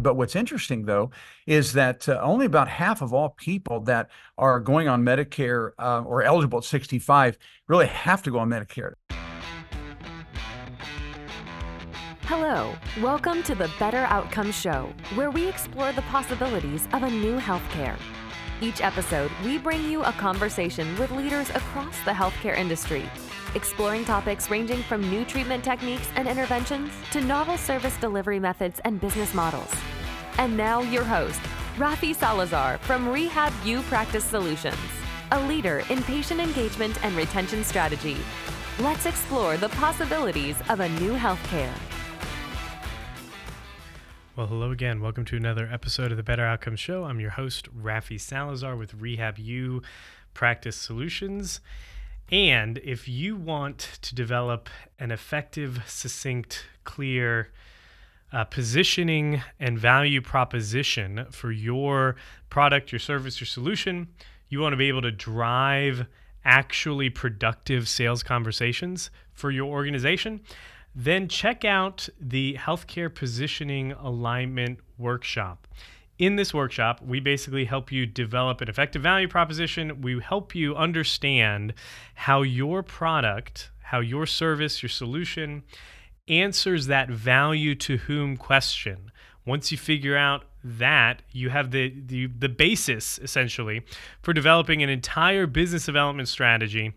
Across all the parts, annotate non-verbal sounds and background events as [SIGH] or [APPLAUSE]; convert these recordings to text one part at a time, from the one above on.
But what's interesting, though, is that uh, only about half of all people that are going on Medicare uh, or eligible at 65 really have to go on Medicare. Hello, welcome to the Better Outcome Show, where we explore the possibilities of a new healthcare. Each episode, we bring you a conversation with leaders across the healthcare industry exploring topics ranging from new treatment techniques and interventions to novel service delivery methods and business models. And now, your host, Rafi Salazar from Rehab U Practice Solutions, a leader in patient engagement and retention strategy. Let's explore the possibilities of a new healthcare. Well, hello again. Welcome to another episode of the Better Outcomes Show. I'm your host, Rafi Salazar with Rehab U Practice Solutions. And if you want to develop an effective, succinct, clear uh, positioning and value proposition for your product, your service, your solution, you want to be able to drive actually productive sales conversations for your organization, then check out the Healthcare Positioning Alignment Workshop in this workshop, we basically help you develop an effective value proposition. We help you understand how your product, how your service, your solution answers that value to whom question. Once you figure out that, you have the, the, the basis essentially for developing an entire business development strategy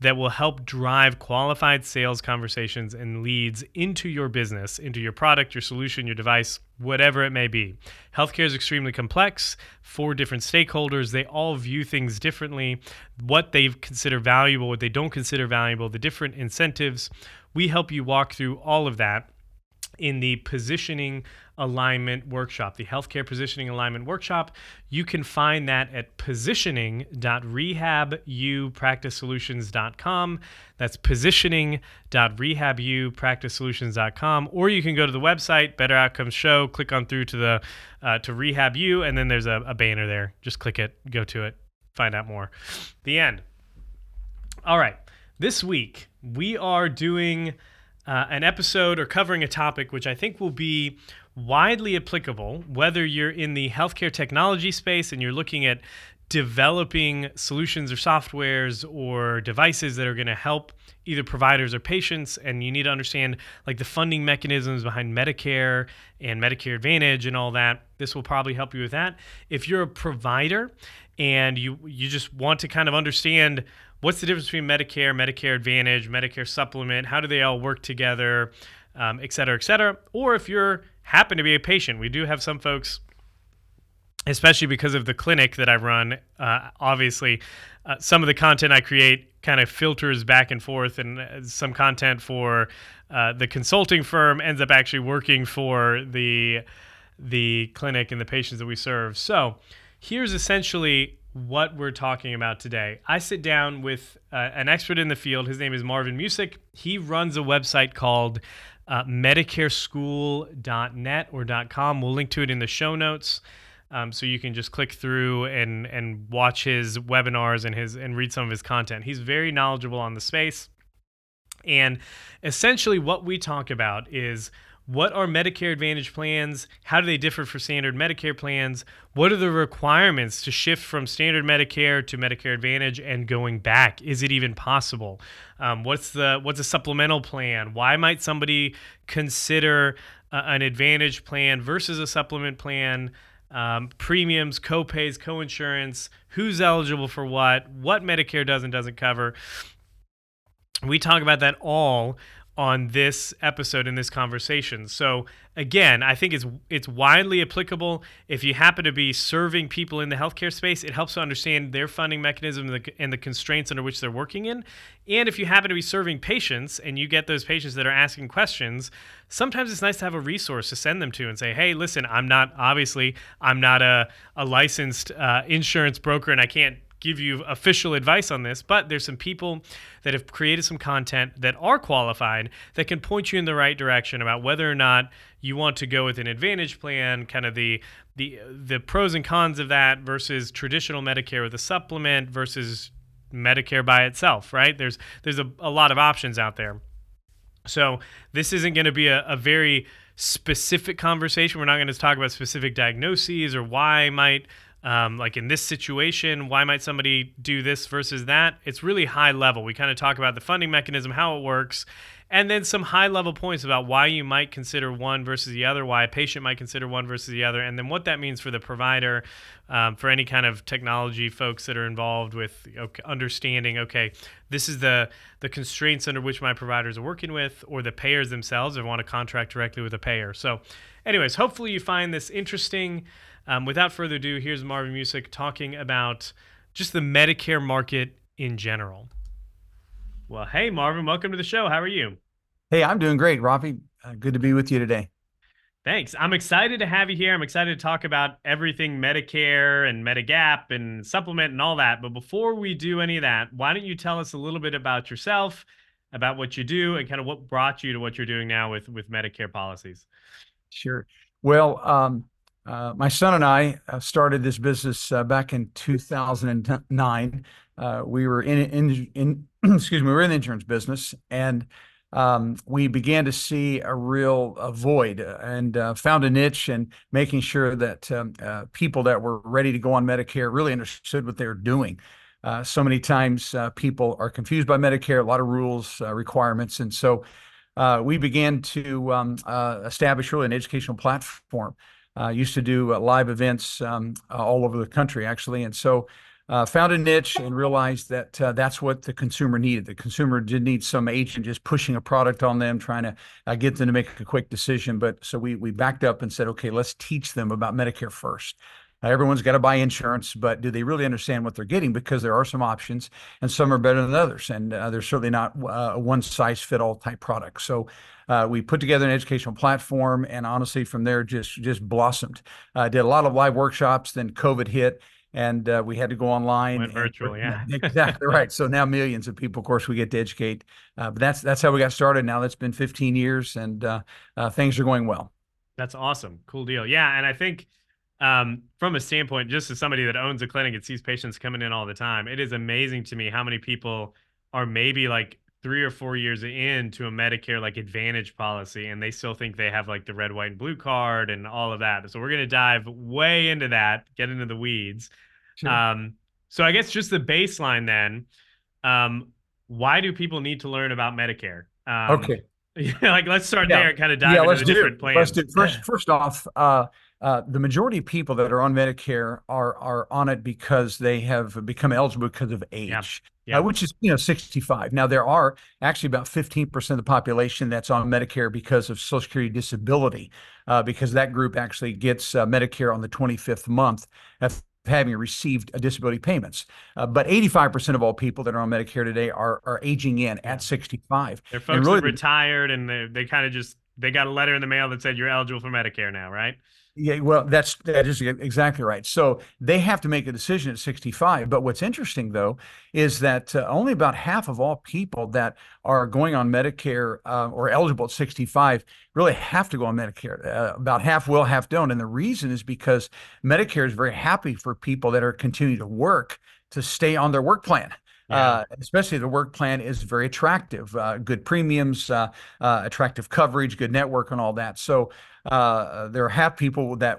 that will help drive qualified sales conversations and leads into your business, into your product, your solution, your device, whatever it may be. Healthcare is extremely complex for different stakeholders. They all view things differently, what they consider valuable, what they don't consider valuable, the different incentives. We help you walk through all of that in the positioning alignment workshop, the healthcare positioning alignment workshop. You can find that at positioning.rehabupracticesolutions.com. That's positioning.rehabupracticesolutions.com. Or you can go to the website, Better Outcomes Show, click on through to the uh, to Rehab U, and then there's a, a banner there. Just click it, go to it, find out more. The end. All right. This week, we are doing uh, an episode or covering a topic which I think will be widely applicable, whether you're in the healthcare technology space and you're looking at developing solutions or softwares or devices that are going to help either providers or patients and you need to understand like the funding mechanisms behind Medicare and Medicare Advantage and all that this will probably help you with that if you're a provider and you you just want to kind of understand what's the difference between Medicare, Medicare Advantage, Medicare Supplement? How do they all work together, um, et cetera, et cetera? Or if you're happen to be a patient, we do have some folks, especially because of the clinic that I run. Uh, obviously, uh, some of the content I create kind of filters back and forth, and uh, some content for uh, the consulting firm ends up actually working for the the clinic and the patients that we serve. So here's essentially what we're talking about today. I sit down with uh, an expert in the field. His name is Marvin Musick. He runs a website called uh, MedicareSchool.net or .com. We'll link to it in the show notes. Um, so you can just click through and and watch his webinars and his and read some of his content. He's very knowledgeable on the space. And essentially, what we talk about is what are Medicare Advantage plans? How do they differ from standard Medicare plans? What are the requirements to shift from standard Medicare to Medicare Advantage and going back? Is it even possible? Um, what's the what's a supplemental plan? Why might somebody consider uh, an Advantage plan versus a supplement plan? Um, premiums, co-pays, co-insurance, who's eligible for what, what Medicare does and doesn't cover. We talk about that all on this episode in this conversation. So again, I think it's it's widely applicable. If you happen to be serving people in the healthcare space, it helps to understand their funding mechanism and the, and the constraints under which they're working in. And if you happen to be serving patients and you get those patients that are asking questions, sometimes it's nice to have a resource to send them to and say, "Hey, listen, I'm not obviously I'm not a a licensed uh, insurance broker and I can't give you official advice on this, but there's some people that have created some content that are qualified that can point you in the right direction about whether or not you want to go with an advantage plan, kind of the the the pros and cons of that versus traditional Medicare with a supplement versus Medicare by itself, right? There's there's a, a lot of options out there. So this isn't going to be a, a very specific conversation. We're not going to talk about specific diagnoses or why might um, like in this situation, why might somebody do this versus that? It's really high level. We kind of talk about the funding mechanism, how it works, and then some high level points about why you might consider one versus the other, why a patient might consider one versus the other, and then what that means for the provider, um, for any kind of technology folks that are involved with okay, understanding. Okay, this is the the constraints under which my providers are working with, or the payers themselves, if I want to contract directly with a payer. So, anyways, hopefully you find this interesting. Um, without further ado, here's Marvin Musick talking about just the Medicare market in general. Well, hey, Marvin, welcome to the show. How are you? Hey, I'm doing great, Rafi. Uh, good to be with you today. Thanks. I'm excited to have you here. I'm excited to talk about everything Medicare and Medigap and supplement and all that. But before we do any of that, why don't you tell us a little bit about yourself, about what you do, and kind of what brought you to what you're doing now with with Medicare policies? Sure. Well, um, uh, my son and I uh, started this business uh, back in 2009. Uh, we were in, in, in [CLEARS THROAT] excuse me, we were in the insurance business, and um, we began to see a real void and uh, found a niche and making sure that um, people that were ready to go on Medicare really understood what they were doing. so many times people are confused by Medicare, a lot of rules, requirements, and so we began to um, establish really an educational platform uh, used to do uh, live events um, uh, all over the country, actually. And so uh, found a niche and realized that uh, that's what the consumer needed. The consumer did need some agent just pushing a product on them, trying to uh, get them to make a quick decision. But so we we backed up and said, okay, let's teach them about Medicare first. Everyone's got to buy insurance, but do they really understand what they're getting? Because there are some options, and some are better than others, and there's certainly not a one size fit all type product. So uh, we put together an educational platform, and honestly, from there just just blossomed. Uh, did a lot of live workshops. Then COVID hit, and uh, we had to go online. Went virtual, yeah. [LAUGHS] exactly right. So now millions of people, of course, we get to educate. Uh, but that's that's how we got started. Now that's been 15 years, and uh, uh, things are going well. That's awesome. Cool deal. Yeah, and I think um, from a standpoint, just as somebody that owns a clinic and sees patients coming in all the time, it is amazing to me how many people are maybe like three or four years into a Medicare like Advantage policy, and they still think they have like the red, white, and blue card and all of that. So we're gonna dive way into that, get into the weeds. Sure. Um, so I guess just the baseline then. Um, why do people need to learn about Medicare? Um, okay. [LAUGHS] like let's start yeah. there, and kind of dive yeah, into the different plans. Let's do first. First off, uh, uh, the majority of people that are on Medicare are are on it because they have become eligible because of age. Yeah yeah. uh, which is you know 65. Now there are actually about 15% of the population that's on Medicare because of Social Security disability, uh, because that group actually gets uh, Medicare on the 25th month of having received disability payments. Uh, but 85% of all people that are on Medicare today are are aging in at 65. They're folks really, that retired and they, they kind of just they got a letter in the mail that said you're eligible for Medicare now, right? Yeah, well, that's that is exactly right. So they have to make a decision at 65. But what's interesting though is that uh, only about half of all people that are going on Medicare uh, or eligible at 65 really have to go on Medicare. Uh, about half will, half don't, and the reason is because Medicare is very happy for people that are continuing to work to stay on their work plan. Yeah. Uh, especially the work plan is very attractive, uh, good premiums, uh, uh attractive coverage, good network, and all that. So uh, there are half people that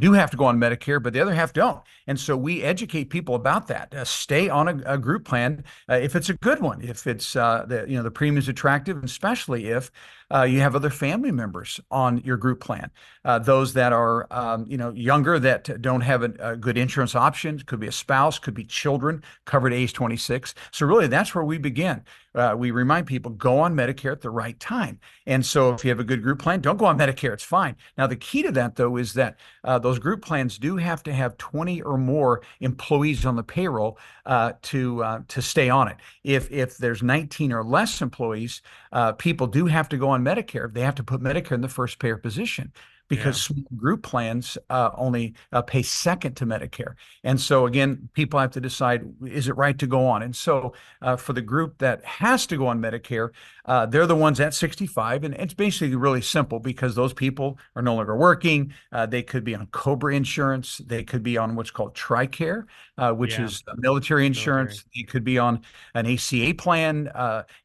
do have to go on Medicare, but the other half don't. And so we educate people about that. Uh, stay on a, a group plan uh, if it's a good one, if it's uh, the you know the premium is attractive, especially if uh, you have other family members on your group plan. Uh, those that are um, you know younger that don't have a, a, good insurance option could be a spouse, could be children covered age 26. So really, that's where we begin uh, we remind people go on Medicare at the right time. And so if you have a good group plan, don't go on Medicare. It's fine. Now, the key to that, though, is that uh, those group plans do have to have 20 or more employees on the payroll uh, to uh, to stay on it. If if there's 19 or less employees, uh, people do have to go on Medicare. They have to put Medicare in the first payer position. Because yeah. group plans uh, only uh, pay second to Medicare. And so again, people have to decide is it right to go on? And so uh, for the group that has to go on Medicare, uh, they're the ones at 65, and it's basically really simple because those people are no longer working. Uh, they could be on Cobra insurance. They could be on what's called TRICARE, uh, which yeah. is military insurance. Military. They could be on an ACA plan,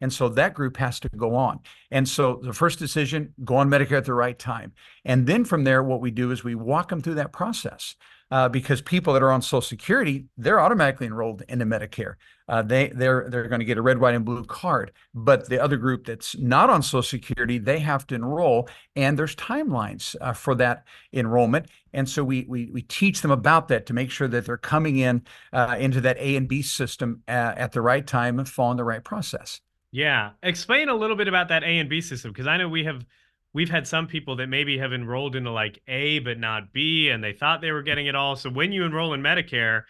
and so that group has to go on. And so the first decision: go on Medicare at the right time, and then from there, what we do is we walk them through that process. Uh, because people that are on Social Security, they're automatically enrolled into Medicare. Uh, they they're they're going to get a red, white, and blue card. But the other group that's not on Social Security, they have to enroll, and there's timelines uh, for that enrollment. And so we we we teach them about that to make sure that they're coming in uh, into that A and B system uh, at the right time and following the right process. Yeah, explain a little bit about that A and B system because I know we have we've had some people that maybe have enrolled into like A but not B, and they thought they were getting it all. So when you enroll in Medicare,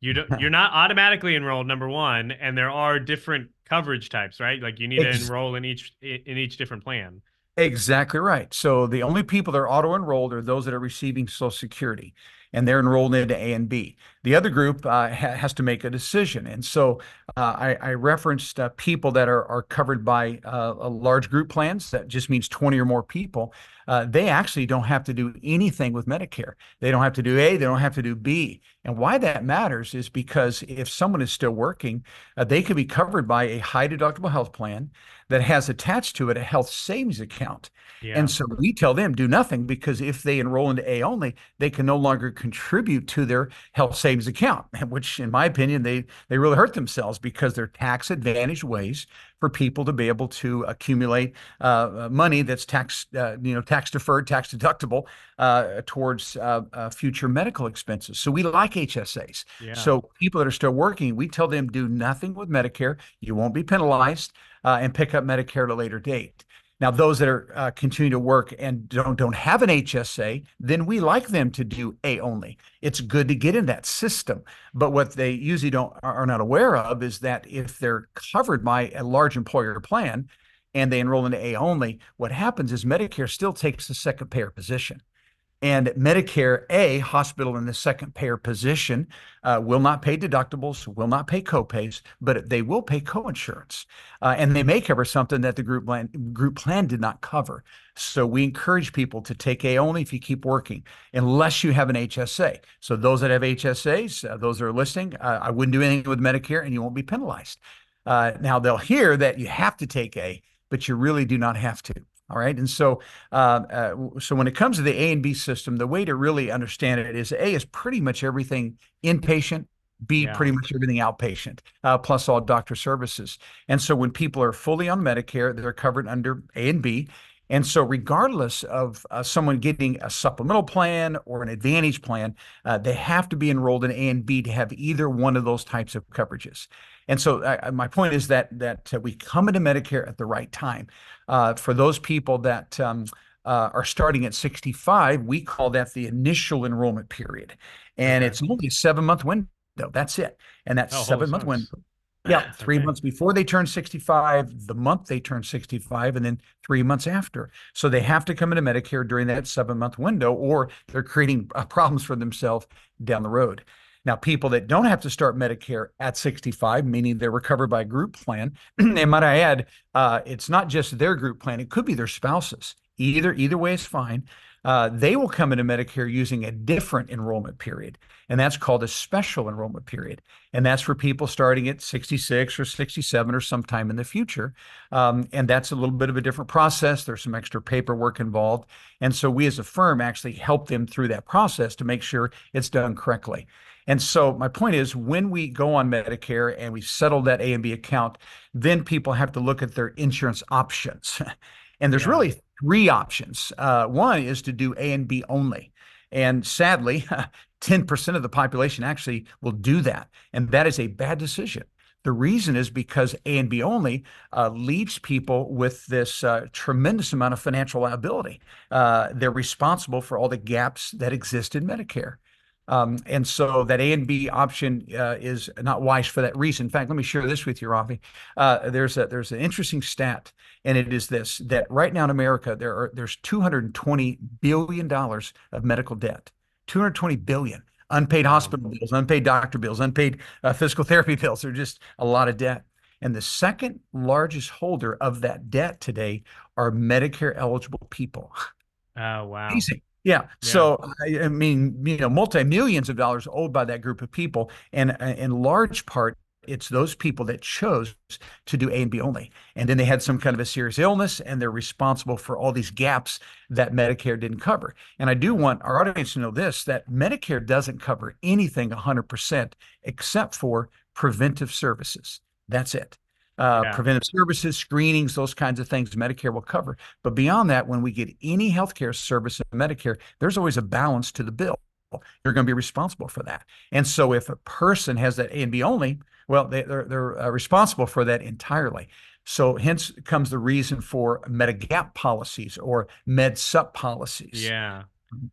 you don't [LAUGHS] you're not automatically enrolled. Number one, and there are different coverage types, right? Like you need to enroll in each in each different plan. Exactly right. So the only people that are auto enrolled are those that are receiving Social Security and they're enrolled into A and B. The other group uh, ha- has to make a decision. And so uh, I, I, referenced uh, people that are, are covered by uh, a large group plans. That just means 20 or more people. Uh, they actually don't have to do anything with Medicare. They don't have to do A, they don't have to do B. And why that matters is because if someone is still working, uh, they could be covered by a high deductible health plan that has attached to it a health savings account. Yeah. And so we tell them do nothing because if they enroll into A only, they can no longer contribute to their health savings account, [LAUGHS] which in my opinion, they they really hurt themselves because they're tax advantaged ways for people to be able to accumulate uh, money that's tax uh, you know tax deferred, tax deductible uh, towards uh, uh, future medical expenses. So we like HSAs. Yeah. So people that are still working, we tell them do nothing with Medicare. You won't be penalized uh, and pick up Medicare at a later date. Now, those that are uh, continue to work and don't don't have an HSA, then we like them to do A only. It's good to get in that system. But what they usually don't are not aware of is that if they're covered by a large employer plan and they enroll into A only, what happens is Medicare still takes the second payer position. And Medicare A, hospital in the second payer position, uh, will not pay deductibles, will not pay copays, but they will pay coinsurance. Uh, and they may cover something that the group plan, group plan did not cover. So we encourage people to take A only if you keep working, unless you have an HSA. So those that have HSAs, uh, those that are listening, I wouldn't do anything with Medicare and you won't be penalized. Uh, now they'll hear that you have to take A, but you really do not have to. All right. And so, uh, uh, so when it comes to the A and B system, the way to really understand it is A is pretty much everything inpatient, B yeah. pretty much everything outpatient, uh, plus all doctor services. And so when people are fully on Medicare, they're covered under A and B. And so, regardless of uh, someone getting a supplemental plan or an advantage plan, uh, they have to be enrolled in A and B to have either one of those types of coverages. And so, uh, my point is that that uh, we come into Medicare at the right time. Uh, for those people that um, uh, are starting at 65, we call that the initial enrollment period, and okay. it's only a seven month window. That's it, and that oh, seven month window yeah, [LAUGHS] three okay. months before they turn 65, the month they turn 65, and then three months after. So they have to come into Medicare during that seven month window, or they're creating uh, problems for themselves down the road. Now, people that don't have to start Medicare at 65, meaning they're recovered by a group plan, [CLEARS THROAT] and might I add, uh, it's not just their group plan; it could be their spouses. Either either way is fine uh, they will come into Medicare using a different enrollment period, and that's called a special enrollment period. And that's for people starting at 66 or 67 or sometime in the future. Um, and that's a little bit of a different process. There's some extra paperwork involved. And so we as a firm actually help them through that process to make sure it's done correctly. And so my point is when we go on Medicare and we settle that A and B account, then people have to look at their insurance options. [LAUGHS] and there's yeah. really three options. Uh, one is to do A and B only. And sadly, [LAUGHS] 10% of the population actually will do that. And that is a bad decision. The reason is because A and B only uh, leaves people with this uh, tremendous amount of financial liability. Uh, they're responsible for all the gaps that exist in Medicare. Um, and so that A and B option uh, is not wise for that reason. In fact, let me share this with you, Rafi. Uh, there's a there's an interesting stat, and it is this: that right now in America there are there's 220 billion dollars of medical debt. 220 billion unpaid hospital bills, unpaid doctor bills, unpaid uh, physical therapy bills. They're just a lot of debt. And the second largest holder of that debt today are Medicare eligible people. Oh wow! Amazing. Yeah. So I, I mean, you know, multi millions of dollars owed by that group of people, and in large part, it's those people that chose to do A and B only, and then they had some kind of a serious illness, and they're responsible for all these gaps that Medicare didn't cover. And I do want our audience to know this: that Medicare doesn't cover anything 100% except for preventive services. That's it uh, yeah. preventive services, screenings, those kinds of things Medicare will cover. But beyond that, when we get any healthcare service in Medicare, there's always a balance to the bill. You're going to be responsible for that. And so if a person has that A and B only, well, they, are they're uh, responsible for that entirely. So hence comes the reason for Medigap policies or Med Sup policies. Yeah.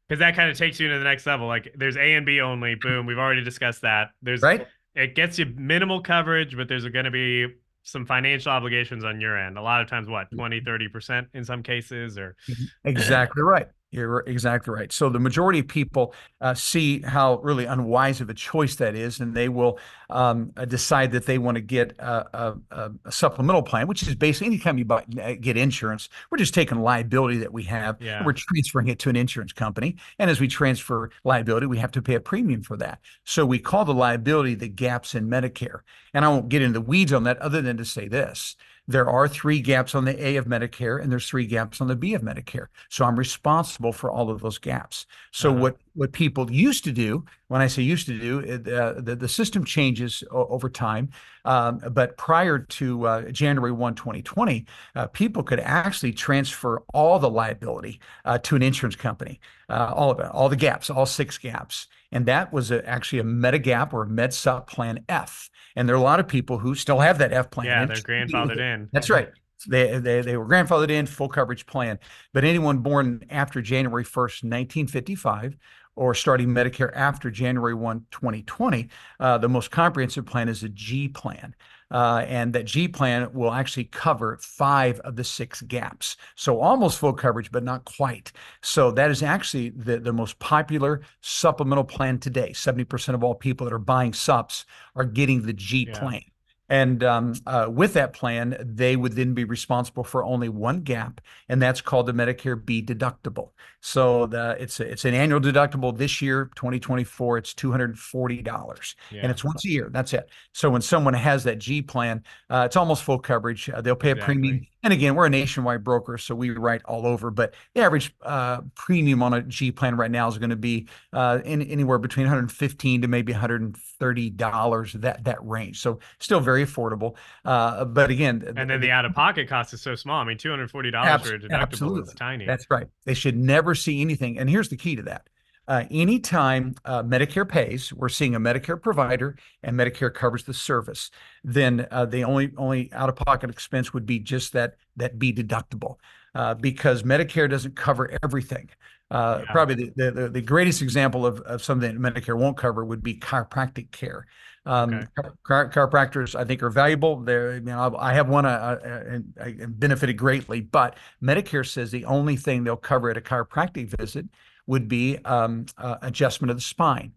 Because that kind of takes you to the next level. Like there's A and B only. Boom. We've already discussed that. There's right. It gets you minimal coverage, but there's going to be some financial obligations on your end. A lot of times, what, mm-hmm. 20, 30% in some cases or mm-hmm. exactly right. You're exactly right. So the majority of people uh, see how really unwise of a choice that is, and they will um, uh, decide that they want to get a, a, a, supplemental plan, which is basically anytime you buy, uh, get insurance, we're just taking liability that we have, yeah. we're transferring it to an insurance company, and as we transfer liability, we have to pay a premium for that. So we call the liability the gaps in Medicare, and I won't get into the weeds on that, other than to say this: there are three gaps on the A of Medicare and there's three gaps on the B of Medicare. So I'm responsible for all of those gaps. So uh-huh. what what people used to do, when I say used to do, uh, the, the system changes o- over time. Um, but prior to uh, January 1, 2020, uh, people could actually transfer all the liability uh, to an insurance company, uh, all of it, all the gaps, all six gaps. And that was a, actually a Medigap or a MedSup Plan F. And there are a lot of people who still have that F plan. Yeah, they're grandfathered in. That's right. They, they, they were grandfathered in, full coverage plan. But anyone born after January 1st, 1955, or starting Medicare after January 1, 2020, uh, the most comprehensive plan is a G plan. Uh, and that G plan will actually cover five of the six gaps. So almost full coverage, but not quite. So that is actually the, the most popular supplemental plan today. 70% of all people that are buying SUPs are getting the G yeah. plan. And um, uh, with that plan, they would then be responsible for only one gap, and that's called the Medicare B deductible. So the, it's a, it's an annual deductible. This year, 2024, it's two hundred forty dollars, yeah. and it's once a year. That's it. So when someone has that G plan, uh, it's almost full coverage. Uh, they'll pay a exactly. premium and again, we're a nationwide broker, so we write all over. But the average uh, premium on a G plan right now is going to be uh, in, anywhere between 115 to maybe 130 dollars that that range. So still very affordable. Uh, but again, and then the, the out of pocket cost is so small. I mean, 240 dollars for a deductible absolutely. is tiny. That's right. They should never see anything. And here's the key to that uh, anytime uh, Medicare pays, we're seeing a Medicare provider and Medicare covers the service, then uh, the only only out of pocket expense would be just that that B deductible, uh, because Medicare doesn't cover everything. Uh, yeah. Probably the, the, the greatest example of, of something that Medicare won't cover would be chiropractic care. Um, okay. chiro- chiropractors, I think, are valuable. There, you know, I have one, uh, and I benefited greatly. But Medicare says the only thing they'll cover at a chiropractic visit would be um, uh, adjustment of the spine.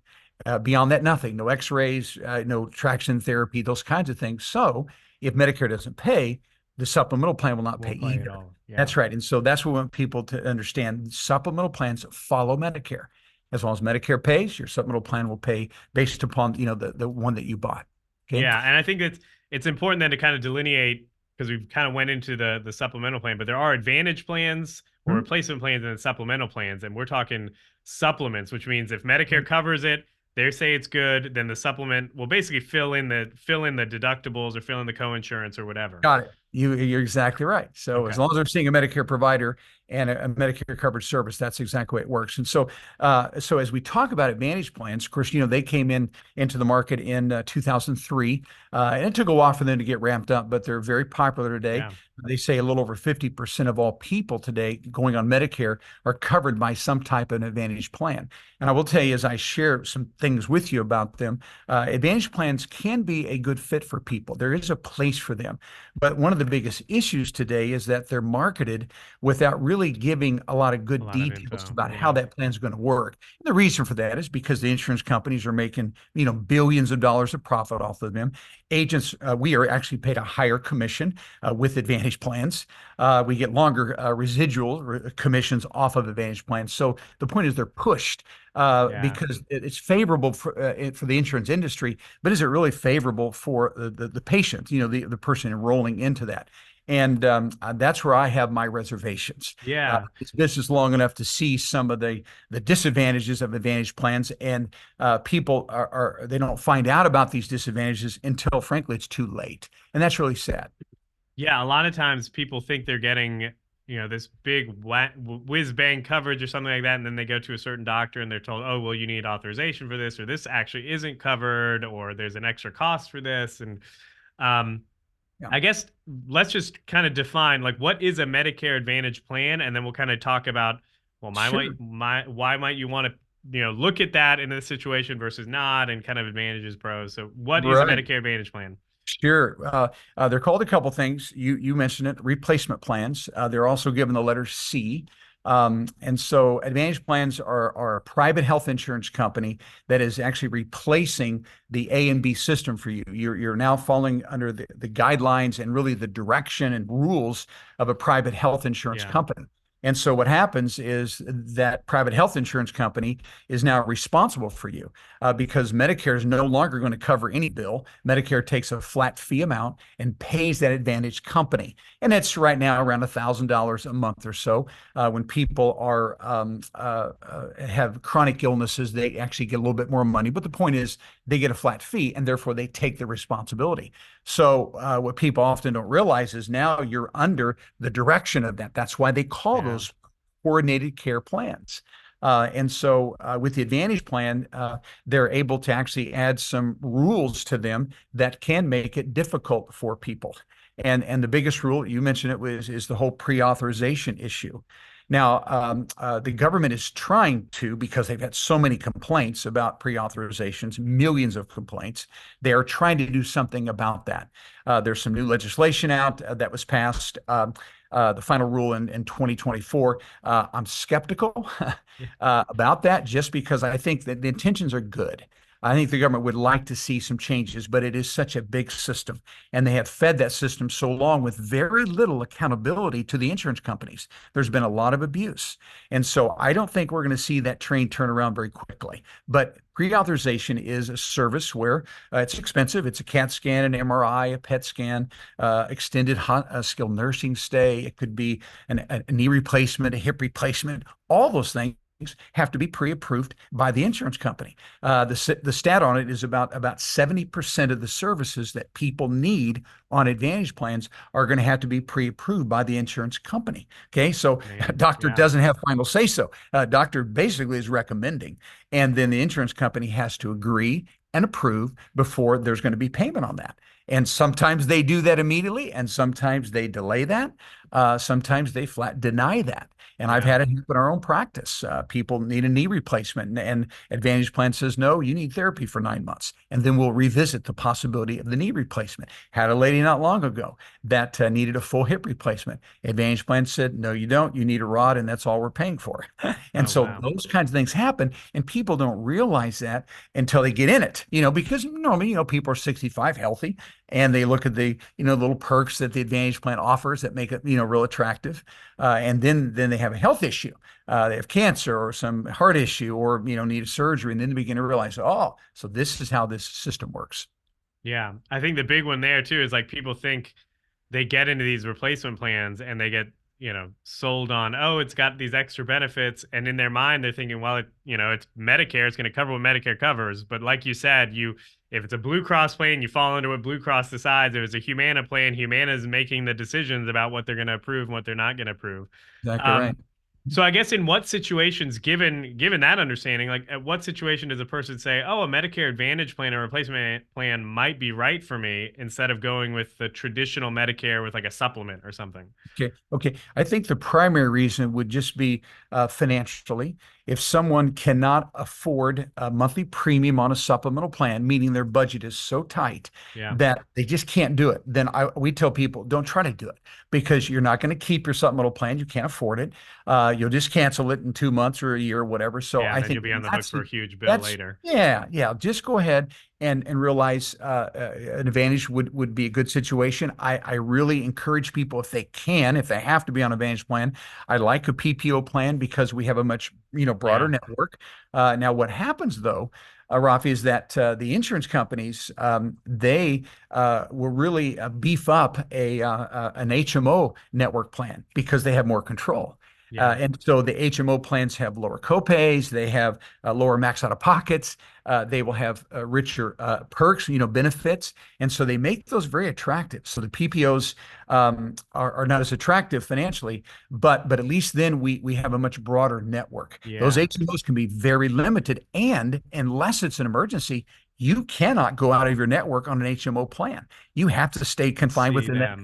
Uh, beyond that, nothing. No X-rays, uh, no traction therapy, those kinds of things. So if Medicare doesn't pay, the supplemental plan will not Won't pay either. Yeah. That's right. And so that's what we want people to understand. Supplemental plans follow Medicare. As long as Medicare pays, your supplemental plan will pay based upon you know the the one that you bought. Okay? Yeah, and I think it's it's important then to kind of delineate because we've kind of went into the the supplemental plan, but there are advantage plans or mm-hmm. replacement plans and supplemental plans. And we're talking supplements, which means if Medicare mm-hmm. covers it, they say it's good, then the supplement will basically fill in the fill in the deductibles or fill in the co-insurance or whatever. Got it. You, you're exactly right. So Okay. as long as I'm seeing a Medicare provider and a, a Medicare coverage service, that's exactly the way it works. And so, uh, so as we talk about Advantage plans, of course, you know they came in into the market in uh, 2003, uh, and it took a while for them to get ramped up, but they're very popular today. Yeah. They say a little over 50% of all people today going on Medicare are covered by some type of an Advantage plan. And I will tell you, as I share some things with you about them, uh, Advantage plans can be a good fit for people. There is a place for them. But one of the biggest issues today is that they're marketed without really giving a lot of good lot details info, about yeah. how that plan is going to work. And the reason for that is because the insurance companies are making, you know, billions of dollars of profit off of them. Agents, uh, we are actually paid a higher commission uh, with Advantage plans. Uh, we get longer uh, residual re- commissions off of Advantage plans. So the point is they're pushed uh, Yeah. because it's favorable for uh, for the insurance industry, but is it really favorable for the the, the patient? You know, the the person enrolling into that. And um, uh, that's where I have my reservations. Yeah. Uh, it's business long enough to see some of the the disadvantages of advantage plans, and uh, people are, are they don't find out about these disadvantages until, frankly, it's too late, and that's really sad. Yeah, a lot of times people think they're getting, you know, this big whiz bang coverage or something like that, and then they go to a certain doctor and they're told, "Oh, well, you need authorization for this, or this actually isn't covered, or there's an extra cost for this." And um, Yeah. I guess let's just kind of define like what is a Medicare Advantage plan, and then we'll kind of talk about, well, my, Sure. might, my why might you want to, you know, look at that in this situation versus not, and kind of advantages, pros. So, what is a Medicare Advantage plan? Sure. Uh, uh, they're called a couple things. You you mentioned it, replacement plans. Uh, they're also given the letter C. Um, and so Advantage Plans are, are a private health insurance company that is actually replacing the A and B system for you. You're, you're now falling under the, the guidelines and really the direction and rules of a private health insurance Yeah. company. And so what happens is that private health insurance company is now responsible for you uh, because Medicare is no longer going to cover any bill. Medicare takes a flat fee amount and pays that Advantage company, and it's right now around thousand dollars a month or so. Uh, when people are um, uh, uh, have chronic illnesses, they actually get a little bit more money. But the point is, they get a flat fee, and therefore they take the responsibility. So uh, what people often don't realize is now you're under the direction of that. That's why they call Yeah. those coordinated care plans. Uh, and so uh, with the Advantage plan, uh, they're able to actually add some rules to them that can make it difficult for people. And and the biggest rule you mentioned it was is the whole pre-authorization issue. Now, um, uh, the government is trying to, because they've had so many complaints about pre-authorizations, millions of complaints, they are trying to do something about that. Uh, there's some new legislation out uh, that was passed. Um, uh, the final rule in, in 2024. Uh, I'm skeptical [LAUGHS] uh, about that just because I think that the intentions are good. I think the government would like to see some changes, but it is such a big system. And they have fed that system so long with very little accountability to the insurance companies. There's been a lot of abuse. And so I don't think we're going to see that train turn around very quickly. But pre authorization is a service where uh, it's expensive. It's a CAT scan, an MRI, a PET scan, uh, extended hot, uh, skilled nursing stay. It could be an, a knee replacement, a hip replacement, all those things have to be pre-approved by the insurance company. Uh, the the stat on it is about about seventy percent of the services that people need on Advantage plans are going to have to be pre-approved by the insurance company. Okay, so [LAUGHS] doctor yeah. doesn't have final say so. Uh, doctor basically is recommending, and then the insurance company has to agree and approve before there's going to be payment on that. And sometimes they do that immediately, and sometimes they delay that. Uh, sometimes they flat deny that. And I've had it happen in our own practice. Uh, people need a knee replacement, and, and Advantage Plan says, no, you need therapy for nine months. And then we'll revisit the possibility of the knee replacement. Had a lady not long ago that uh, needed a full hip replacement. Advantage Plan said, no, you don't. You need a rod, and that's all we're paying for. [LAUGHS] and Oh, so wow. those kinds of things happen, and people don't realize that until they get in it, you know, because normally, you know, people are 65 healthy and they look at the, you know, little perks that the Advantage Plan offers that make it, you know, real attractive. Uh, and then, then they have a health issue. Uh, they have cancer or some heart issue or, you know, need a surgery. And then they begin to realize, oh, so this is how this system works. Yeah, I think the big one there too is like people think they get into these replacement plans and they get, you know, sold on, oh, it's got these extra benefits. And in their mind, they're thinking, well, it, you know, it's Medicare, it's going to cover what Medicare covers. But like you said, you, if it's a Blue Cross plan, you fall into what Blue Cross decides. If it's a Humana plan, Humana is making the decisions about what they're going to approve and what they're not going to approve. Exactly um, right. So I guess in what situations, given given that understanding, like at what situation does a person say, "Oh, a Medicare Advantage plan or replacement plan might be right for me," instead of going with the traditional Medicare with like a supplement or something? Okay, okay. I think the primary reason would just be uh, financially. If someone cannot afford a monthly premium on a supplemental plan, meaning their budget is so tight yeah. that they just can't do it, then I, we tell people don't try to do it because you're not going to keep your supplemental plan. You can't afford it. Uh, you'll just cancel it in two months or a year or whatever. So yeah, I think you'll be on the hook for a huge bill later. Yeah, yeah. Just go ahead and and realize uh, uh, an advantage would would be a good situation. I I really encourage people if they can, if they have to be on a advantage plan. I like a PPO plan because we have a much you know broader yeah. network. Uh, now, what happens though? Uh, Rafi, is that uh, the insurance companies um, they uh, will really uh, beef up a uh, an HMO network plan because they have more control. Yeah. Uh, and so the HMO plans have lower copays, they have uh, lower max out of pockets, uh, they will have uh, richer uh, perks, you know, benefits, and so they make those very attractive. So the PPOs um, are, are, not as attractive financially, but but at least then we we have a much broader network. Yeah. Those HMOs can be very limited, and unless it's an emergency, you cannot go out of your network on an HMO plan. You have to stay confined within that.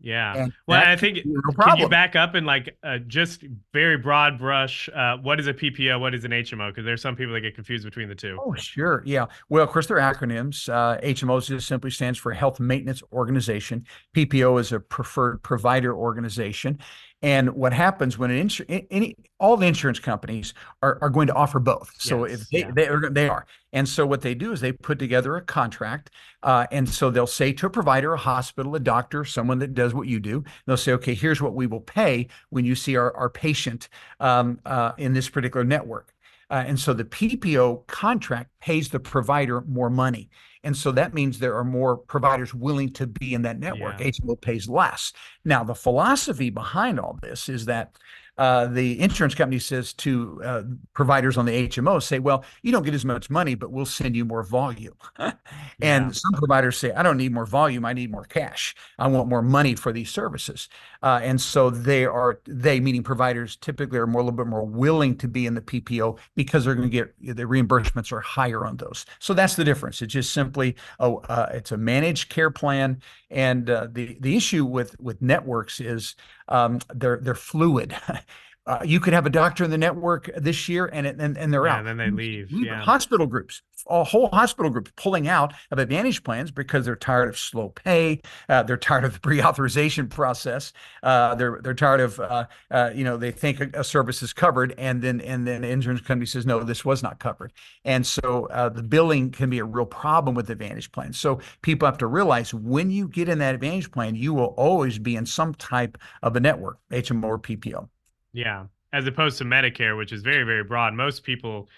Yeah. And well, I think no can you back up and like uh, just very broad brush? Uh, what is a PPO? What is an HMO? Because there's some people that get confused between the two. Oh, sure. Yeah. Well, of course, they're acronyms. Uh, HMO just simply stands for Health Maintenance Organization. PPO is a preferred provider organization. And what happens when an insur- any all the insurance companies are, are going to offer both. So yes, if they, yeah. they, are, they are. And so what they do is they put together a contract. Uh, and so they'll say to a provider, a hospital, a doctor, someone that does what you do, they'll say, okay, here's what we will pay when you see our, our patient um, uh, in this particular network. Uh, and so the PPO contract pays the provider more money. And so that means there are more providers willing to be in that network. Yeah. HMO pays less. Now, the philosophy behind all this is that uh, the insurance company says to uh, providers on the HMO, say, well, you don't get as much money, but we'll send you more volume. [LAUGHS] and yeah. some providers say, I don't need more volume, I need more cash. I want more money for these services. Uh, and so they are, they meaning providers typically are more a little bit more willing to be in the PPO because they're going to get the reimbursements are higher on those. So that's the difference. It's just simply, oh, uh, it's a managed care plan. And uh, the, the issue with, with networks is um, they're, they're fluid. [LAUGHS] Uh, you could have a doctor in the network this year and and, and they're yeah, out. And then they leave. Yeah. Hospital groups, a whole hospital groups pulling out of Advantage plans because they're tired of slow pay. Uh, they're tired of the [LAUGHS] pre-authorization process. Uh, they're they're tired of uh, uh, you know they think a, a, service is covered and then and then the insurance company says no, this was not covered. And so uh, the billing can be a real problem with Advantage plans. So people have to realize when you get in that Advantage plan, you will always be in some type of a network, HMO or PPO. Yeah, as opposed to Medicare, which is very very broad. Most people,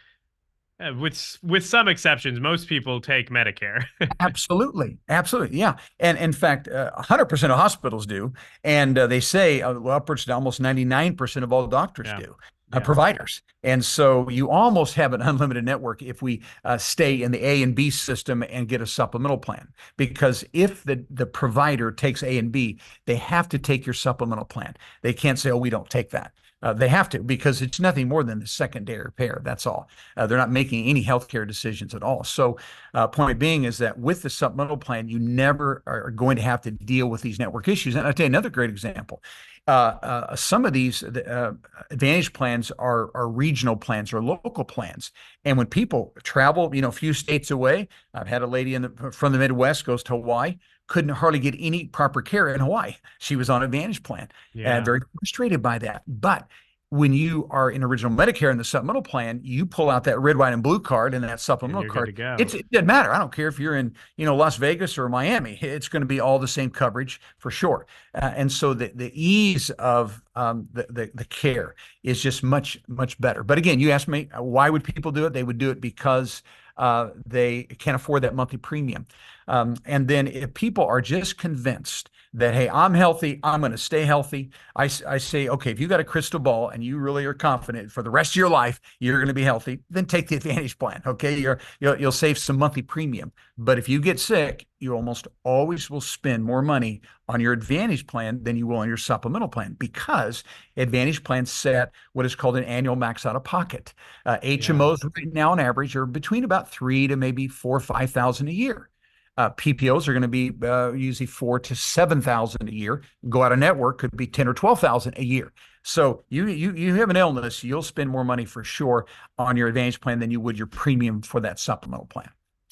uh, with with some exceptions, most people take Medicare. [LAUGHS] absolutely, absolutely, yeah. And in fact, uh, hundred percent of hospitals do, and uh, they say uh, upwards to almost ninety nine percent of all doctors yeah. do. Uh, yeah. providers. And so you almost have an unlimited network if we uh, stay in the A and B system and get a supplemental plan. Because if the, the provider takes A and B, they have to take your supplemental plan. They can't say, oh, we don't take that. Uh, they have to because it's nothing more than the secondary pair. That's all. Uh, they're not making any healthcare decisions at all. So, uh, point being is that with the supplemental plan, you never are going to have to deal with these network issues. And I'll tell you another great example. Uh, uh, some of these uh, advantage plans are are regional plans or local plans. And when people travel, you know, a few states away, I've had a lady in the, from the Midwest goes to Hawaii couldn't hardly get any proper care in Hawaii. She was on a Advantage plan. Yeah. very frustrated by that. But when you are in original Medicare in the supplemental plan, you pull out that red, white, and blue card and that supplemental and card. It's, it doesn't matter. I don't care if you're in, you know, Las Vegas or Miami. It's going to be all the same coverage for sure. Uh, and so the the ease of um, the, the the care is just much much better. But again, you asked me why would people do it? They would do it because uh, they can't afford that monthly premium. Um, and then if people are just convinced that, hey, I'm healthy, I'm going to stay healthy. I, I say, okay, if you got a crystal ball and you really are confident for the rest of your life you're going to be healthy, then take the [LAUGHS] Advantage plan. Okay, you're you'll, you'll save some monthly premium. But if you get sick, you almost always will spend more money on your Advantage plan than you will on your supplemental plan because Advantage plans set what is called an annual max out of pocket. Uh, HMOs yeah. right now on average are between about three to maybe four or five thousand a year. Uh, PPOs are going to be uh, usually four to seven thousand a year. Go out of network could be ten or twelve thousand a year. So you you you have an illness, you'll spend more money for sure on your Advantage plan than you would your premium for that supplemental plan.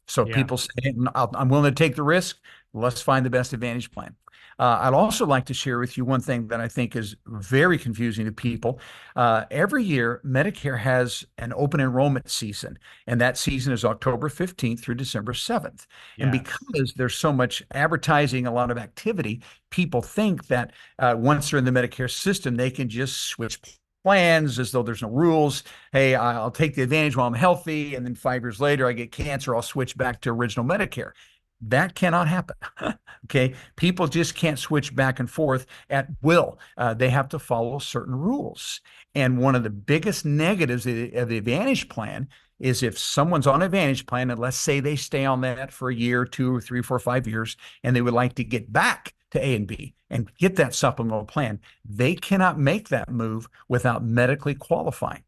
So yeah. people say, "I'm willing to take the risk. Let's find the best Advantage plan." Uh, I'd also like to share with you one thing that I think is very confusing to people. Uh, every year, Medicare has an open enrollment season, and that season is October 15th through December 7th. Yeah. And because there's so much advertising, a lot of activity, people think that uh, once they're in the Medicare system, they can just switch plans as though there's no rules. Hey, I'll take the advantage while I'm healthy. And then five years later, I get cancer. I'll switch back to original Medicare. That cannot happen. [LAUGHS] okay. People just can't switch back and forth at will. Uh, they have to follow certain rules. And one of the biggest negatives of the, Advantage plan is if someone's on Advantage plan, and let's say they stay on that for a year, two or three, four, five years, and they would like to get back to A and B and get that supplemental plan, they cannot make that move without medically qualifying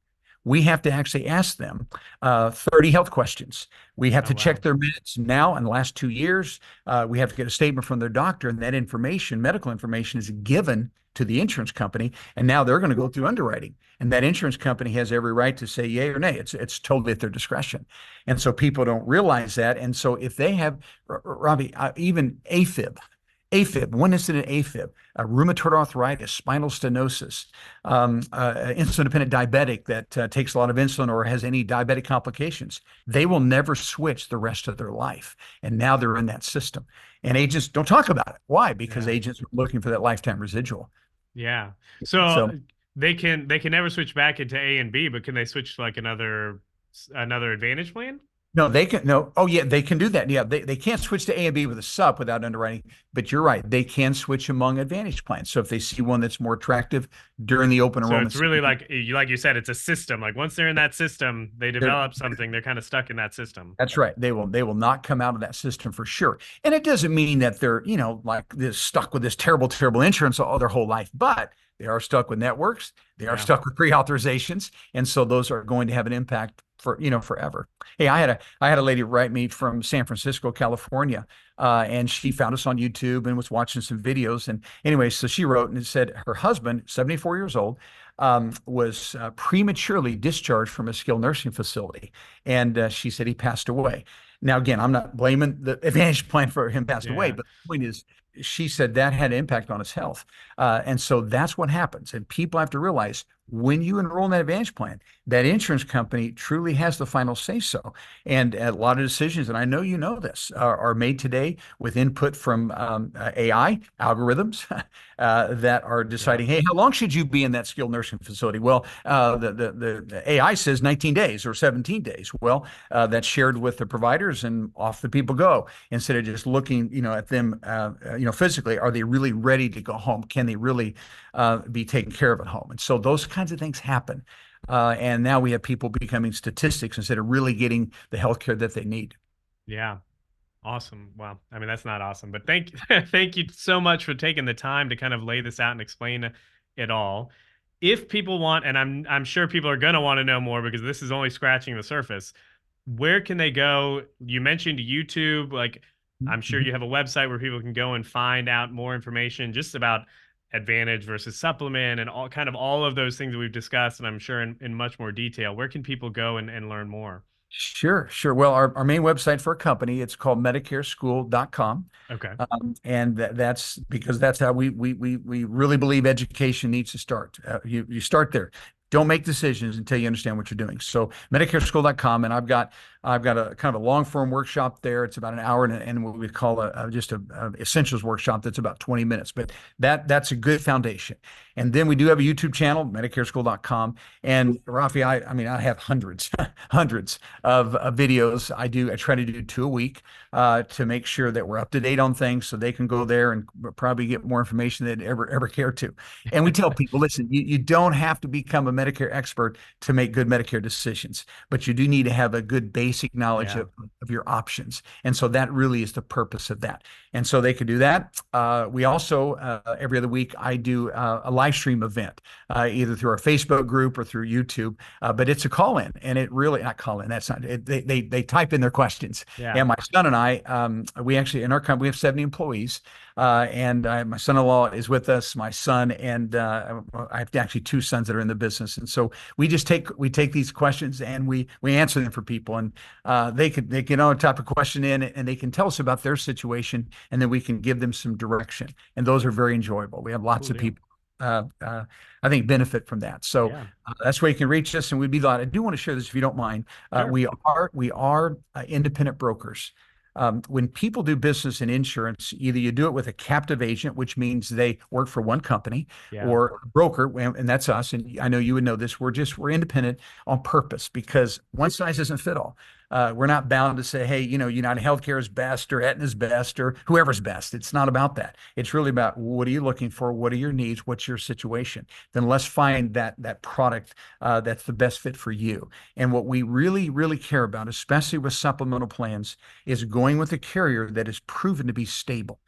we have to actually ask them uh, 30 health questions. We have oh, to wow. check their meds now in the last two years. Uh, we have to get a statement from their doctor, and that information, medical information, is given to the insurance company. And now they're going to go through underwriting. And that insurance company has every right to say yay or nay. It's, it's totally at their discretion. And so people don't realize that. And so if they have, Robbie, uh, even AFib, AFib, one incident AFib, uh, rheumatoid arthritis, spinal stenosis, um, uh, insulin dependent diabetic that uh, takes a lot of insulin or has any diabetic complications, they will never switch the rest of their life. And now they're in that system. And agents don't talk about it. Why? Because yeah. agents are looking for that lifetime residual. Yeah. So, so they can they can never switch back into A and B, but can they switch to like another another advantage plan? No, they can no. Oh yeah, they can do that. Yeah, they, they can't switch to A and B with a sup without underwriting. But you're right, they can switch among advantage plans. So if they see one that's more attractive during the open enrollment, so it's really like you like you said, it's a system. Like once they're in that system, they develop they're, something. They're kind of stuck in that system. That's right. They will they will not come out of that system for sure. And it doesn't mean that they're you know like this stuck with this terrible terrible insurance all their whole life, but they are stuck with networks. They are yeah. stuck with pre-authorizations, and so those are going to have an impact for you know forever. Hey, I had a I had a lady write me from San Francisco, California, uh, and she found us on YouTube and was watching some videos. And anyway, so she wrote and said her husband, 74 years old, um, was uh, prematurely discharged from a skilled nursing facility, and uh, she said he passed away. Now, again, I'm not blaming the [LAUGHS] Advantage plan for him passed yeah. away, but the point is, she said that had an impact on his health, uh, and so that's what happens. And people have to realize when you enroll in that Advantage plan, that insurance company truly has the final say so. And a lot of decisions, and I know you know this, are, are made today with input from um, uh, AI algorithms [LAUGHS] uh, that are deciding, hey, how long should you be in that skilled nursing facility? Well, uh, the, the, the, AI says 19 days or 17 days. Well, uh, that's shared with the providers, and off the people go. Instead of just looking, you know, at them, uh, you know, physically, are they really ready to go home? Can they really uh, be taken care of at home? And so those kinds of things happen. Uh, and now we have people becoming statistics instead of really getting the health care that they need. Yeah. Awesome. Wow. I mean, that's not awesome, but thank [LAUGHS] thank you so much for taking the time to kind of lay this out and explain it all. If people want, and I'm I'm sure people are gonna want to know more because this is only scratching the surface. Where can they go? You mentioned YouTube. Like, I'm sure mm-hmm. you have a website where people can go and find out more information just about advantage versus supplement and all kind of all of those things that we've discussed and i'm sure in, in much more detail where can people go and, and learn more Sure, sure. Well, our, our main website for a company, it's called medicareschool.com. Okay. Um, and that, that's because that's how we, we, we, we really believe education needs to start. Uh, you, you start there. Don't make decisions until you understand what you're doing. So medicareschool.com. And I've got I've got a kind of a long form workshop there. It's about an hour and, and what we call a, a just a, a, essentials workshop that's about 20 minutes. But that that's a good foundation. And then we do have a YouTube channel, MedicareSchool.com. And Rafi, I, I mean, I have hundreds, [LAUGHS] hundreds of, of, videos. I do. I try to do two a week uh, to make sure that we're up to date on things, so they can go there and probably get more information than ever ever care to. And we tell people, listen, you, you don't have to become a Medicare expert to make good Medicare decisions, but you do need to have a good basic knowledge yeah. of, of your options. And so that really is the purpose of that. And so they could do that. Uh, we also uh, every other week I do uh, a live stream event, uh, either through our Facebook group or through YouTube. Uh, but it's a call in, and it really not call in. That's not. It, they, they they type in their questions. Yeah. And my son and I, um, we actually in our company we have seventy employees, uh, and my son-in-law is with us. My son and I have actually two sons that are in the business, and so we just take we take these questions and we we answer them for people, and they can they can type a question in, and they can tell us about their situation, and then we can give them some direction, and those are very enjoyable. We have lots cool of people uh, uh, I think benefit from that. So yeah. uh, that's where you can reach us, and we'd be glad. I do want to share this if you don't mind. Uh, sure. We are we are uh, independent brokers. Um, when people do business in insurance, either you do it with a captive agent, which means they work for one company, yeah. or a broker, and that's us. And I know you would know this. We're just we're independent on purpose because one size doesn't fit all. Uh, we're not bound to say, hey, you know, United Healthcare is best or Aetna's best or whoever's best. It's not about that. It's really about what are you looking for? What are your needs? What's your situation? Then let's find that that product uh, that's the best fit for you. And what we really, really care about, especially with supplemental plans, is going with a carrier that is proven to be stable.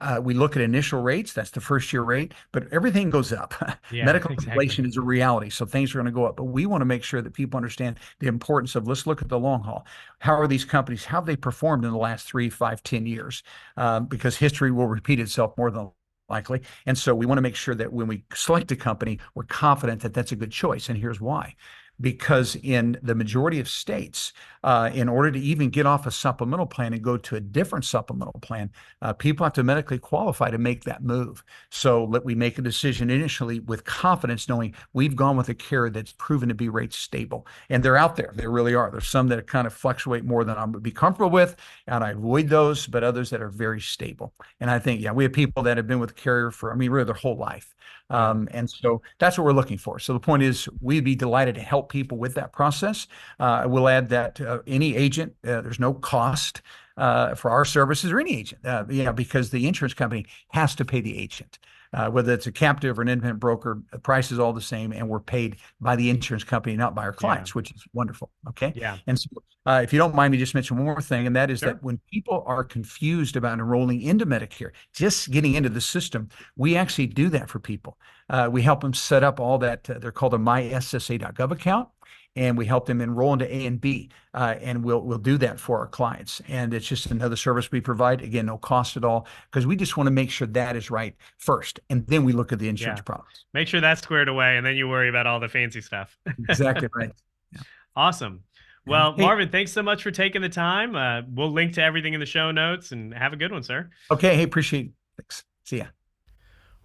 Uh, we look at initial rates, that's the first year rate, but everything goes up. [LAUGHS] Yeah, Medical exactly. inflation is a reality, so things are going to go up. But we want to make sure that people understand the importance of let's look at the long haul. How are these companies, how have they performed in the last three, five, ten years? Um, because history will repeat itself more than likely. And so we want to make sure that when we select a company, we're confident that that's a good choice. And here's why because in the majority of states, uh, in order to even get off a supplemental plan and go to a different supplemental plan, uh, people have to medically qualify to make that move. So let we make a decision initially with confidence, knowing we've gone with a carrier that's proven to be rate stable. And they're out there. They really are. There's some that kind of fluctuate more than I would be comfortable with, and I avoid those, but others that are very stable. And I think, yeah, we have people that have been with carrier for, I mean, really their whole life. Um, and so that's what we're looking for. So the point is, we'd be delighted to help people with that process. Uh, we'll add that uh, any agent, uh, there's no cost uh, for our services or any agent, uh, yeah, because the insurance company has to pay the agent. Uh, whether it's a captive or an independent broker, the price is all the same, and we're paid by the insurance company, not by our clients, yeah. which is wonderful. Okay. Yeah. And so, uh, if you don't mind me, just mention one more thing, and that is sure. that when people are confused about enrolling into Medicare, just getting into the system, we actually do that for people. Uh, we help them set up all that. Uh, they're called a myssa.gov account and we help them enroll into A and B, uh, and we'll we'll do that for our clients. And it's just another service we provide. Again, no cost at all, because we just want to make sure that is right first, and then we look at the insurance yeah. products. Make sure that's squared away, and then you worry about all the fancy stuff. exactly [LAUGHS] right. Yeah. Awesome. Well, hey, Marvin, thanks so much for taking the time. Uh, we'll link to everything in the show notes, and have a good one, sir. Okay. Hey, appreciate. It. Thanks. See ya.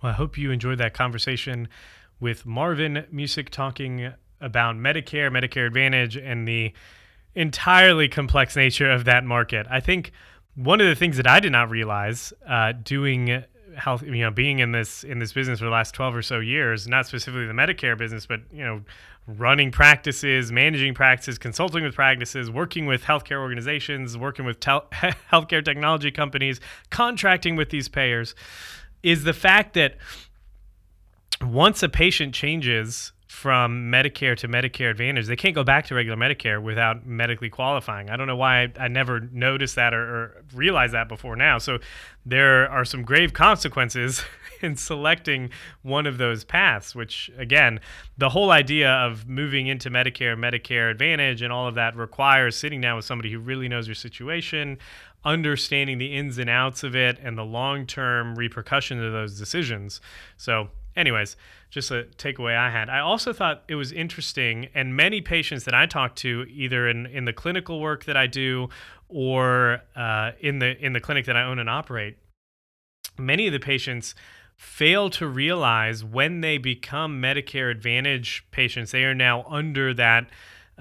Well, I hope you enjoyed that conversation with Marvin Musick talking about Medicare, Medicare Advantage, and the entirely complex nature of that market. I think one of the things that I did not realize uh, doing health, you know, being in this in this business for the last twelve or so years, not specifically the Medicare business, but you know, running practices, managing practices, consulting with practices, working with healthcare organizations, working with tel- [LAUGHS] healthcare technology companies, contracting with these payers, is the fact that once a patient changes from Medicare to Medicare Advantage. They can't go back to regular Medicare without medically qualifying. I don't know why I, I never noticed that or, or, realized that before now. So there are some grave consequences [LAUGHS] in selecting one of those paths, which, again, the whole idea of moving into Medicare, Medicare Advantage, and all of that requires sitting down with somebody who really knows your situation, understanding the ins and outs of it, and the long term repercussions of those decisions. So, anyways, just a takeaway I had. I also thought it was interesting, and many patients that I talk to, either in, in the clinical work that I do or uh, in the in the clinic that I own and operate, many of the patients fail to realize when they become Medicare Advantage patients, they are now under that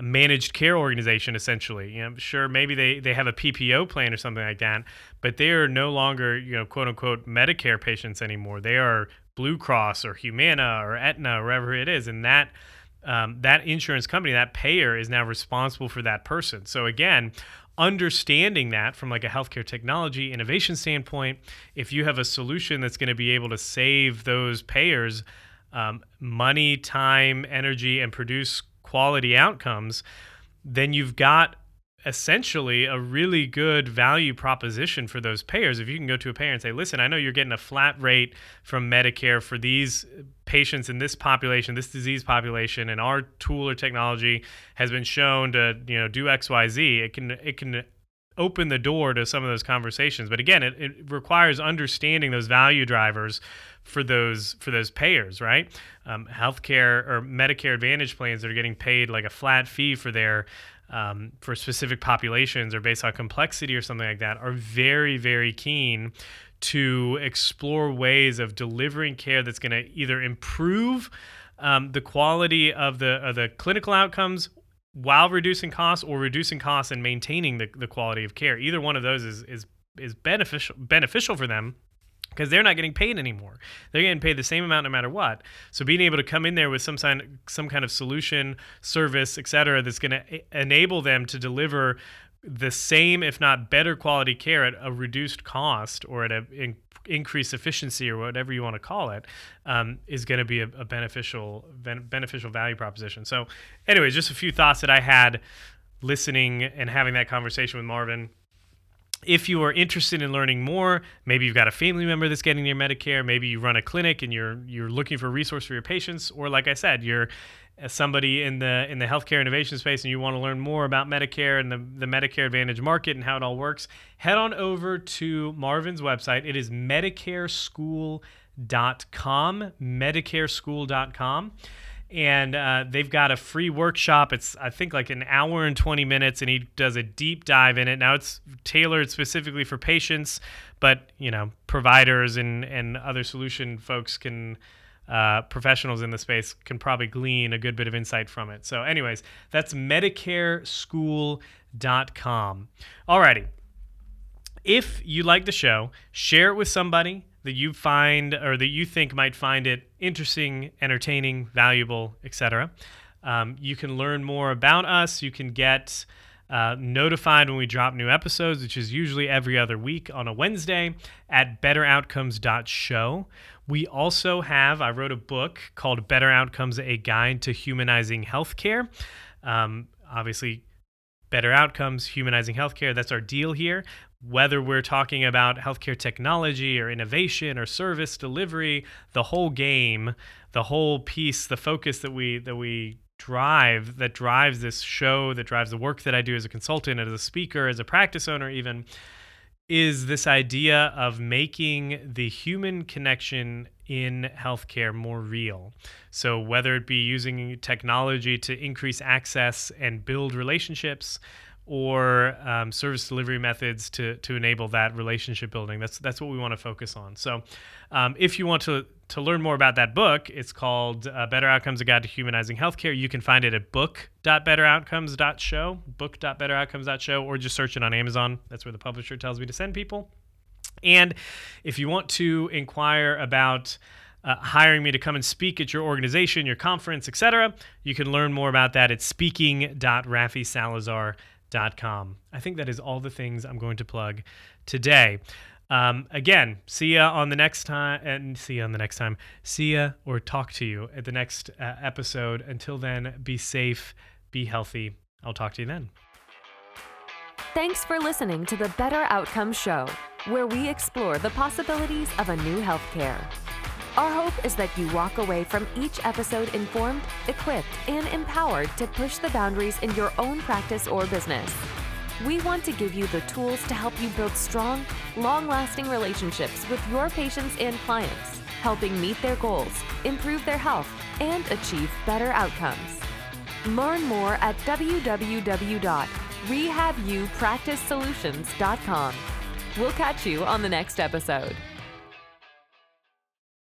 managed care organization essentially. You know, sure maybe they they have a PPO plan or something like that, but they are no longer you know quote unquote Medicare patients anymore. They are Blue Cross or Humana or Aetna, or wherever it is, and that. Um, that insurance company, that payer, is now responsible for that person. So again, understanding that from like a healthcare technology innovation standpoint, if you have a solution that's going to be able to save those payers um, money, time, energy, and produce quality outcomes, then you've got essentially a really good value proposition for those payers. If you can go to a payer and say, listen, I know you're getting a flat rate from Medicare for these patients in this population, this disease population, and our tool or technology has been shown to, you know, do XYZ, it can it can open the door to some of those conversations. But again, it, it requires understanding those value drivers for those for those payers, right? Um, healthcare or Medicare Advantage plans that are getting paid like a flat fee for their um, for specific populations or based on complexity or something like that are very very keen to explore ways of delivering care that's going to either improve um, the quality of the of the clinical outcomes while reducing costs or reducing costs and maintaining the, the quality of care. Either one of those is is is beneficial beneficial for them because they're not getting paid anymore. They're getting paid the same amount no matter what. So being able to come in there with some sign, some kind of solution, service, et cetera, that's going to enable them to deliver the same, if not better quality care at a reduced cost or at an in, increased efficiency or whatever you want to call it, um, is going to be a, a beneficial ben, beneficial value proposition. So, anyways, just a few thoughts that I had listening and having that conversation with Marvin if you are interested in learning more, maybe you've got a family member that's getting their Medicare, maybe you run a clinic and you're you're looking for a resource for your patients, or like I said, you're uh, somebody in the in the healthcare innovation space and you want to learn more about Medicare and the, the Medicare Advantage market and how it all works, head on over to Marvin's website. It is medicareschool.com, medicareschool.com and uh, they've got a free workshop. It's I think like an hour and 20 minutes, and he does a deep dive in it. Now it's tailored specifically for patients, but you know providers and and other solution folks can. Uh, professionals in the space can probably glean a good bit of insight from it. So, anyways, that's MedicareSchool.com. Alrighty. If you like the show, share it with somebody that you find or that you think might find it interesting, entertaining, valuable, etc. Um, you can learn more about us. You can get uh, notified when we drop new episodes, which is usually every other week on a Wednesday at betteroutcomes.show. We also have, I wrote a book called Better Outcomes A Guide to Humanizing Healthcare. Um, obviously, better outcomes, humanizing healthcare. That's our deal here whether we're talking about healthcare technology or innovation or service delivery, the whole game, the whole piece, the focus that we that we drive that drives this show, that drives the work that I do as a consultant, as a speaker, as a practice owner, even is this idea of making the human connection in healthcare more real. So, whether it be using technology to increase access and build relationships, or um, service delivery methods to to enable that relationship building. That's that's what we want to focus on. So, um, if you want to to learn more about that book, it's called uh, Better Outcomes: A Guide to Humanizing Healthcare. You can find it at book.betteroutcomes.show, book.betteroutcomes.show, or just search it on Amazon. That's where the publisher tells me to send people. And if you want to inquire about uh, hiring me to come and speak at your organization, your conference, etc., you can learn more about that at speaking.rafisalazar.com com. I think that is all the things I'm going to plug today. Um, again, see ya on the next time, and see ya on the next time. See ya or talk to you at the next uh, episode. Until then, be safe, be healthy. I'll talk to you then. Thanks for listening to the Better Outcomes Show, where we explore the possibilities of a new healthcare. Our hope is that you walk away from each episode informed, equipped, and empowered to push the boundaries in your own practice or business. We want to give you the tools to help you build strong, long lasting relationships with your patients and clients, helping meet their goals, improve their health, and achieve better outcomes. Learn more at www.rehabupracticesolutions.com. We'll catch you on the next episode.